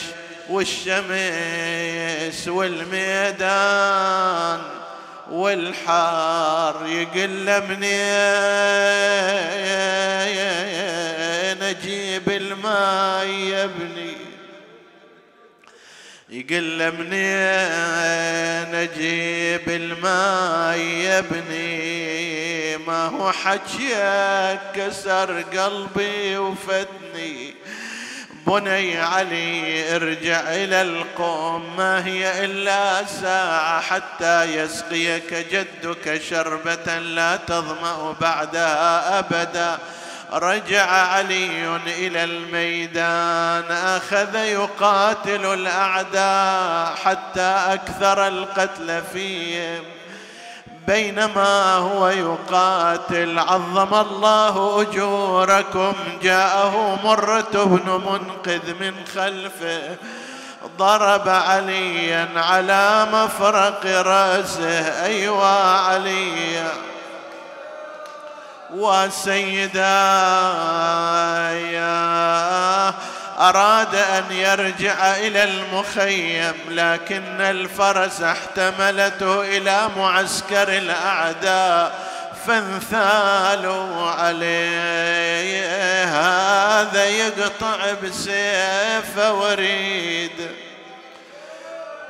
S1: والشمس والميدان. والحار يقل منين أجيب الماء يا ابني. يقول منين أجيب الماء يا ابني؟ ما هو حكيك كسر قلبي وفتني. بني علي ارجع إلى القوم ما هي إلا ساعة حتى يسقيك جدك شربة لا تظمأ بعدها أبدا. رجع علي إلى الميدان أخذ يقاتل الأعداء حتى أكثر القتل فيهم. بينما هو يقاتل عظم الله أجوركم جاءه مرة بن منقذ من خلفه. ضرب عليا على مفرق رأسه أيوا علي وسيداي أراد أن يرجع إلى المخيم لكن الفرس احتملته إلى معسكر الأعداء فانثالوا عليه هذا يقطع بسيف وريد.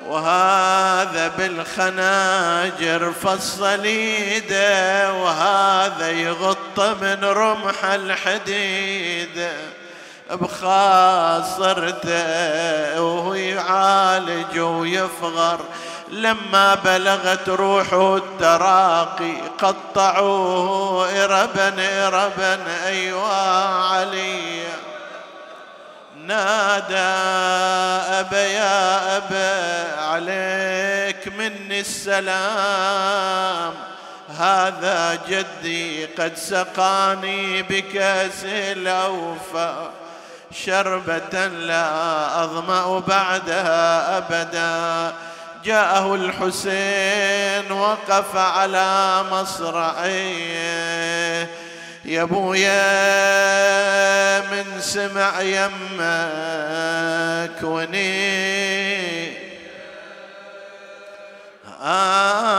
S1: وهذا بالخناجر فالصليدة وهذا يغط من رمح الحديد. بخاصرته وهو يعالج ويفغر. لما بلغت روحه التراقي قطعوه إربا إربا أيوا علي. نادى أبا يا أبا عليك مني السلام. هذا جدي قد سقاني بكأس الأوفى. شربة لا أظمأ بعدها أبدا. جاءه الحسين وقف على مصرعيه. يا ابويا من سمع يمك وني. آه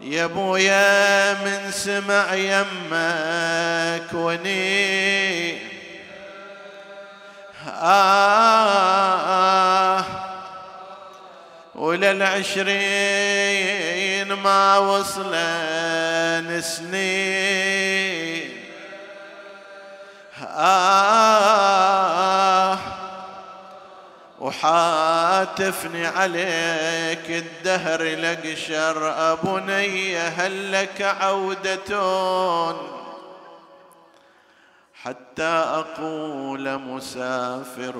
S1: يا ابويا من سمع يمك وني. آه وللعشرين ما وصلن سنين. آه وحاتفني عليك الدهر لقشر. أبني هل لك عودة؟ حتى أقول مسافر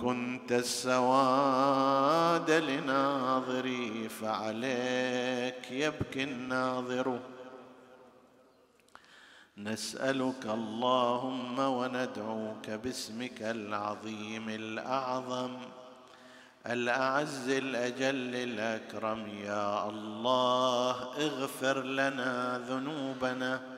S1: كنت السواد لناظري فعليك يبكي الناظر. نسألك اللهم وندعوك باسمك العظيم الأعظم الأعز الأجل الأكرم. يا الله اغفر لنا ذنوبنا.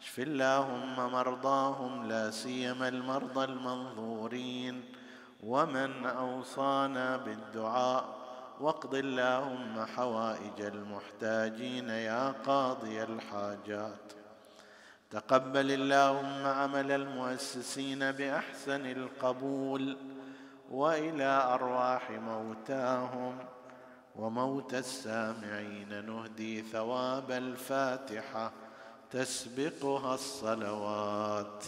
S1: اشف اللهم مرضاهم لا سيما المرضى المنظورين ومن اوصانا بالدعاء واقض اللهم حوائج المحتاجين يا قاضي الحاجات تقبل اللهم عمل المؤسسين باحسن القبول والى ارواح موتاهم وموتى السامعين نهدي ثواب الفاتحه تسبقها الصلوات.